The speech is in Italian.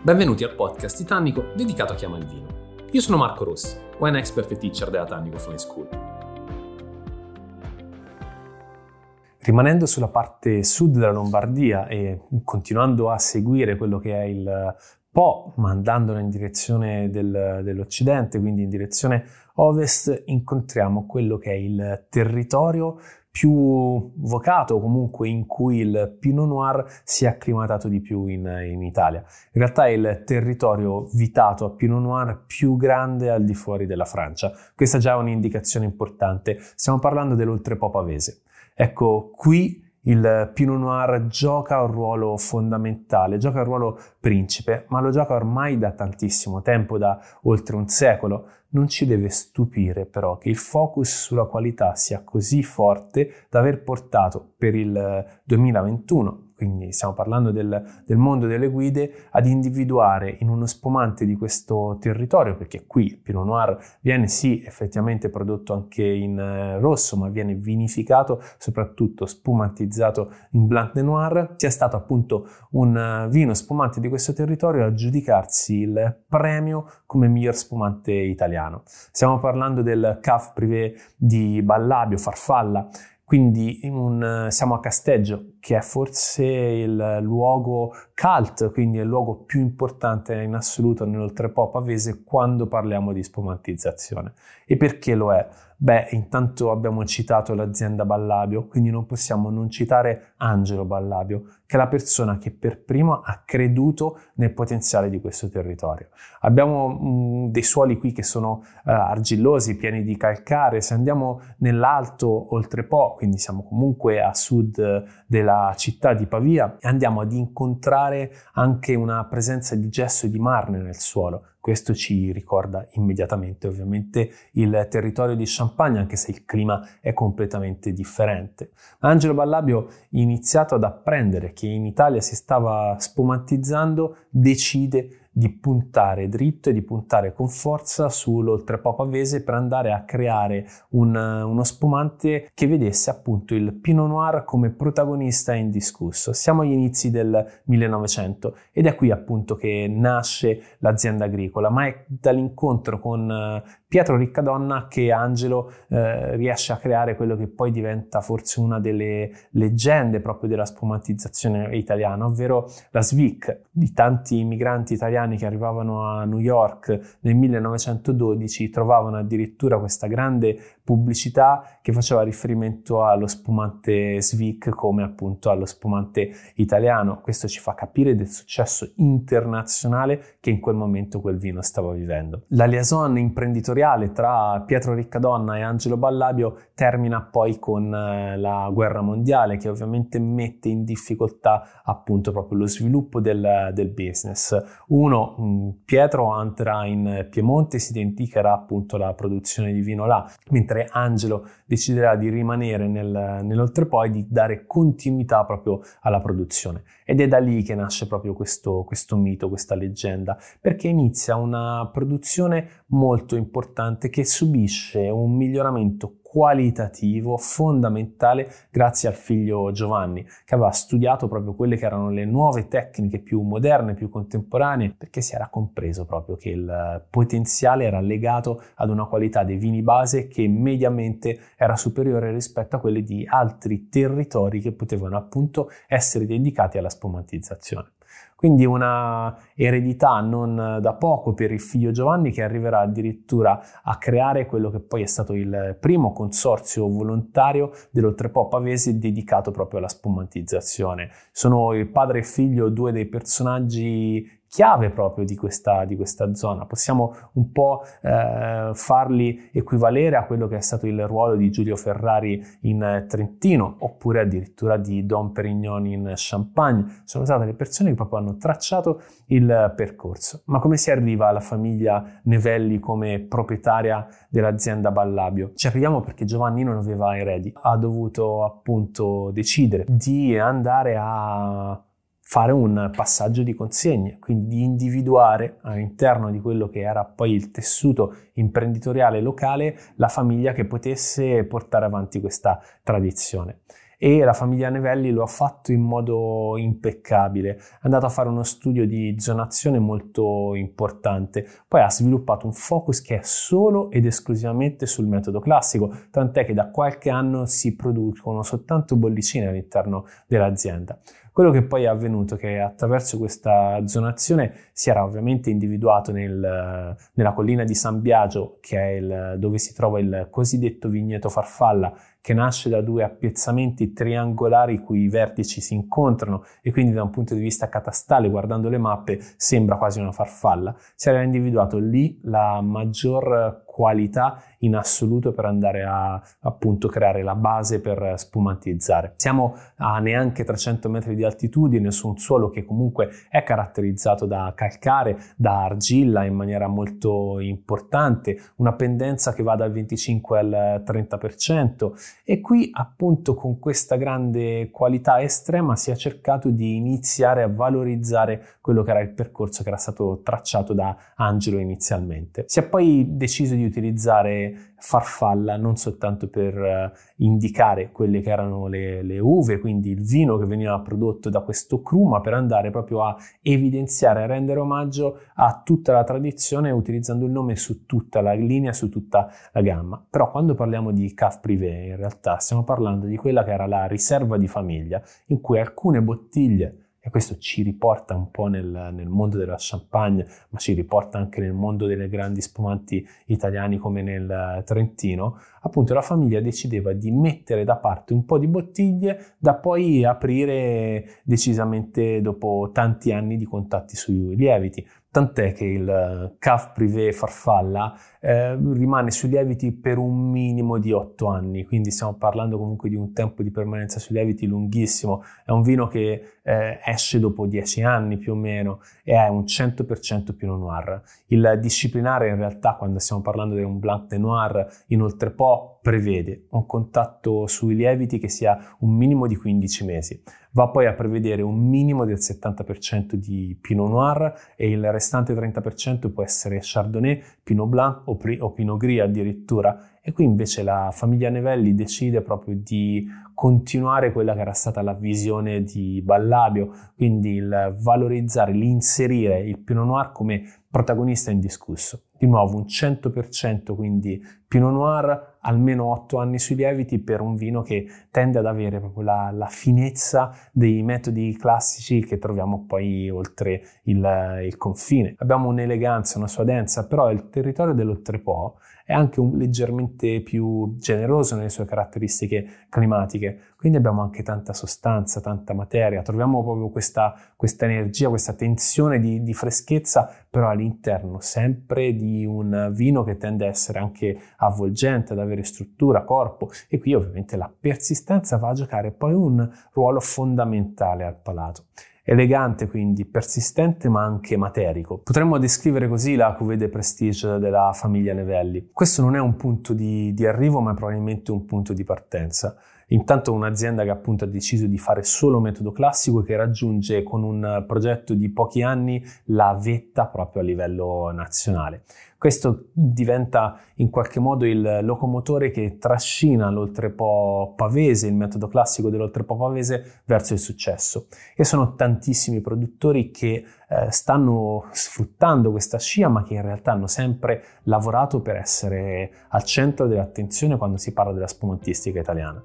Benvenuti al podcast Titanico dedicato a chi ama il vino. Io sono Marco Rossi, wine expert e teacher della Tannico Fine School. Rimanendo sulla parte sud della Lombardia e continuando a seguire quello che è il Po, ma in direzione del, dell'Occidente, quindi in direzione ovest, incontriamo quello che è il territorio più vocato, comunque in cui il Pinot Noir si è acclimatato di più in, in, Italia. In realtà è il territorio vitato a Pinot Noir più grande al di fuori della Francia. Questa già è un'indicazione importante. Stiamo parlando dell'Oltrepo Pavese. Ecco, qui il Pinot Noir gioca un ruolo fondamentale, gioca un ruolo principe, ma lo gioca ormai da tantissimo tempo, da oltre un secolo. Non ci deve stupire però che il focus sulla qualità sia così forte da aver portato per il 2021 quindi stiamo parlando del, del, mondo delle guide, ad individuare in uno spumante di questo territorio, perché qui il Pinot Noir viene sì effettivamente prodotto anche in eh, rosso, ma viene vinificato, soprattutto spumantizzato in Blanc de Noir, sia stato appunto un uh, vino spumante di questo territorio a giudicarsi il premio come miglior spumante italiano. Stiamo parlando del Caf Privé di Ballabio, Farfalla, quindi un, siamo a Casteggio, che è forse il luogo cult, quindi il luogo più importante in assoluto nell'oltrepo pavese quando parliamo di spumantizzazione. E perché lo è? Beh, intanto abbiamo citato l'azienda Ballabio, quindi non possiamo non citare Angelo Ballabio, che è la persona che per primo ha creduto nel potenziale di questo territorio. Abbiamo mh, dei suoli qui che sono uh, argillosi, pieni di calcare. Se andiamo nell'alto oltre Po, quindi siamo comunque a sud della città di Pavia, andiamo ad incontrare anche una presenza di gesso e di marne nel suolo. Questo ci ricorda immediatamente ovviamente il territorio di Champagne, anche se il clima è completamente differente. Angelo Ballabio, iniziato ad apprendere che in Italia si stava spumantizzando, decide di puntare dritto e di puntare con forza sull'oltrepo pavese per andare a creare un, uno spumante che vedesse appunto il Pinot Noir come protagonista indiscusso. Siamo agli inizi del 1900 ed è qui appunto che nasce l'azienda agricola, ma è dall'incontro con Pietro Riccadonna che Angelo eh, riesce a creare quello che poi diventa forse una delle leggende proprio della spumantizzazione italiana, ovvero la SVIC di tanti migranti italiani che arrivavano a New York nel 1912 trovavano addirittura questa grande pubblicità che faceva riferimento allo spumante Svic come appunto allo spumante italiano. Questo ci fa capire del successo internazionale che in quel momento quel vino stava vivendo. La liaison imprenditoriale tra Pietro Riccadonna e Angelo Ballabio termina poi con eh, la guerra mondiale che ovviamente mette in difficoltà appunto proprio lo sviluppo del, del business. Uno, mm, Pietro andrà in Piemonte si dedicherà appunto alla produzione di vino là, mentre Angelo deciderà di rimanere nel, nell'oltrepo e di dare continuità proprio alla produzione. Ed è da lì che nasce proprio questo, questo mito, questa leggenda, perché inizia una produzione molto importante che subisce un miglioramento qualitativo fondamentale grazie al figlio Giovanni, che aveva studiato proprio quelle che erano le nuove tecniche più moderne, più contemporanee, perché si era compreso proprio che il potenziale era legato ad una qualità dei vini base che mediamente era superiore rispetto a quelle di altri territori che potevano appunto essere dedicati alla spumantizzazione. Quindi una eredità non da poco per il figlio Giovanni che arriverà addirittura a creare quello che poi è stato il primo consorzio volontario dell'Oltrepo Pavesi dedicato proprio alla spumantizzazione. Sono il padre e figlio due dei personaggi chiave proprio di questa, di questa zona. Possiamo un po' eh, farli equivalere a quello che è stato il ruolo di Giulio Ferrari in Trentino oppure addirittura di Don Perignon in Champagne. Sono state le persone che proprio hanno tracciato il percorso. Ma come si arriva alla famiglia Nevelli come proprietaria dell'azienda Ballabio? Ci arriviamo perché Giovanni non aveva eredi, ha dovuto appunto decidere di andare a fare un passaggio di consegne, quindi di individuare all'interno di quello che era poi il tessuto imprenditoriale locale la famiglia che potesse portare avanti questa tradizione. E la famiglia Nevelli lo ha fatto in modo impeccabile. È andato a fare uno studio di zonazione molto importante, poi ha sviluppato un focus che è solo ed esclusivamente sul metodo classico, tant'è che da qualche anno si producono soltanto bollicine all'interno dell'azienda. Quello che poi è avvenuto è che attraverso questa zonazione si era ovviamente individuato nel, nella collina di San Biagio, che è il, dove si trova il cosiddetto vigneto farfalla, che nasce da due appiazzamenti triangolari i cui vertici si incontrano e quindi da un punto di vista catastale, guardando le mappe, sembra quasi una farfalla. Si era individuato lì la maggior qualità in assoluto per andare a appunto creare la base per spumantizzare. Siamo a neanche 300 metri di altitudine su un suolo che comunque è caratterizzato da calcare, da argilla in maniera molto importante, una pendenza che va dal 25 al 30% e qui appunto con questa grande qualità estrema si è cercato di iniziare a valorizzare quello che era il percorso che era stato tracciato da Angelo inizialmente. Si è poi deciso di utilizzare farfalla non soltanto per uh, indicare quelle che erano le, le, uve, quindi il vino che veniva prodotto da questo cru, ma per andare proprio a evidenziare e rendere omaggio a tutta la tradizione utilizzando il nome su tutta la linea, su tutta la gamma. Però quando parliamo di Caf Privé, in realtà stiamo parlando di quella che era la riserva di famiglia, in cui alcune bottiglie e questo ci riporta un po' nel, nel, mondo della champagne, ma ci riporta anche nel mondo delle grandi spumanti italiani come nel Trentino, appunto la famiglia decideva di mettere da parte un po' di bottiglie da poi aprire decisamente dopo tanti anni di contatti sui lieviti tant'è che il CAF privé farfalla eh, rimane sui lieviti per un minimo di 8 anni, quindi stiamo parlando comunque di un tempo di permanenza sui lieviti lunghissimo, è un vino che eh, esce dopo 10 anni più o meno e è un 100% Pinot Noir. Il disciplinare in realtà quando stiamo parlando di un Blanc de Noir inoltre po' prevede un contatto sui lieviti che sia un minimo di 15 mesi va poi a prevedere un minimo del 70% di Pinot Noir e il restante 30% può essere Chardonnay, Pinot Blanc o, Pinot Gris addirittura. E qui invece la famiglia Nevelli decide proprio di continuare quella che era stata la visione di Ballabio, quindi il valorizzare, l'inserire il Pinot Noir come protagonista indiscusso. Di nuovo un 100% quindi Pinot Noir, almeno 8 anni sui lieviti per un vino che tende ad avere proprio la, la finezza dei metodi classici che troviamo poi oltre il, il confine. Abbiamo un'eleganza, una suadenza, però il territorio dell'Oltrepo è anche un, leggermente più generoso nelle sue caratteristiche climatiche, quindi abbiamo anche tanta sostanza, tanta materia, troviamo proprio questa, questa energia, questa tensione di, di freschezza, però all'interno sempre di un vino che tende a essere anche avvolgente, ad avere struttura, corpo e qui ovviamente la persistenza va a giocare poi un ruolo fondamentale al palato. Elegante quindi, persistente ma anche materico. Potremmo descrivere così la Cuvée Prestige della famiglia Nevelli. Questo non è un punto di, di arrivo ma è probabilmente un punto di partenza. Intanto un'azienda che appunto ha deciso di fare solo metodo classico e che raggiunge con un progetto di pochi anni la vetta proprio a livello nazionale. Questo diventa in qualche modo il locomotore che trascina l'oltrepo pavese, il metodo classico dell'oltrepo pavese verso il successo. E sono tantissimi produttori che eh, stanno sfruttando questa scia, ma che in realtà hanno sempre lavorato per essere al centro dell'attenzione quando si parla della spumantistica italiana.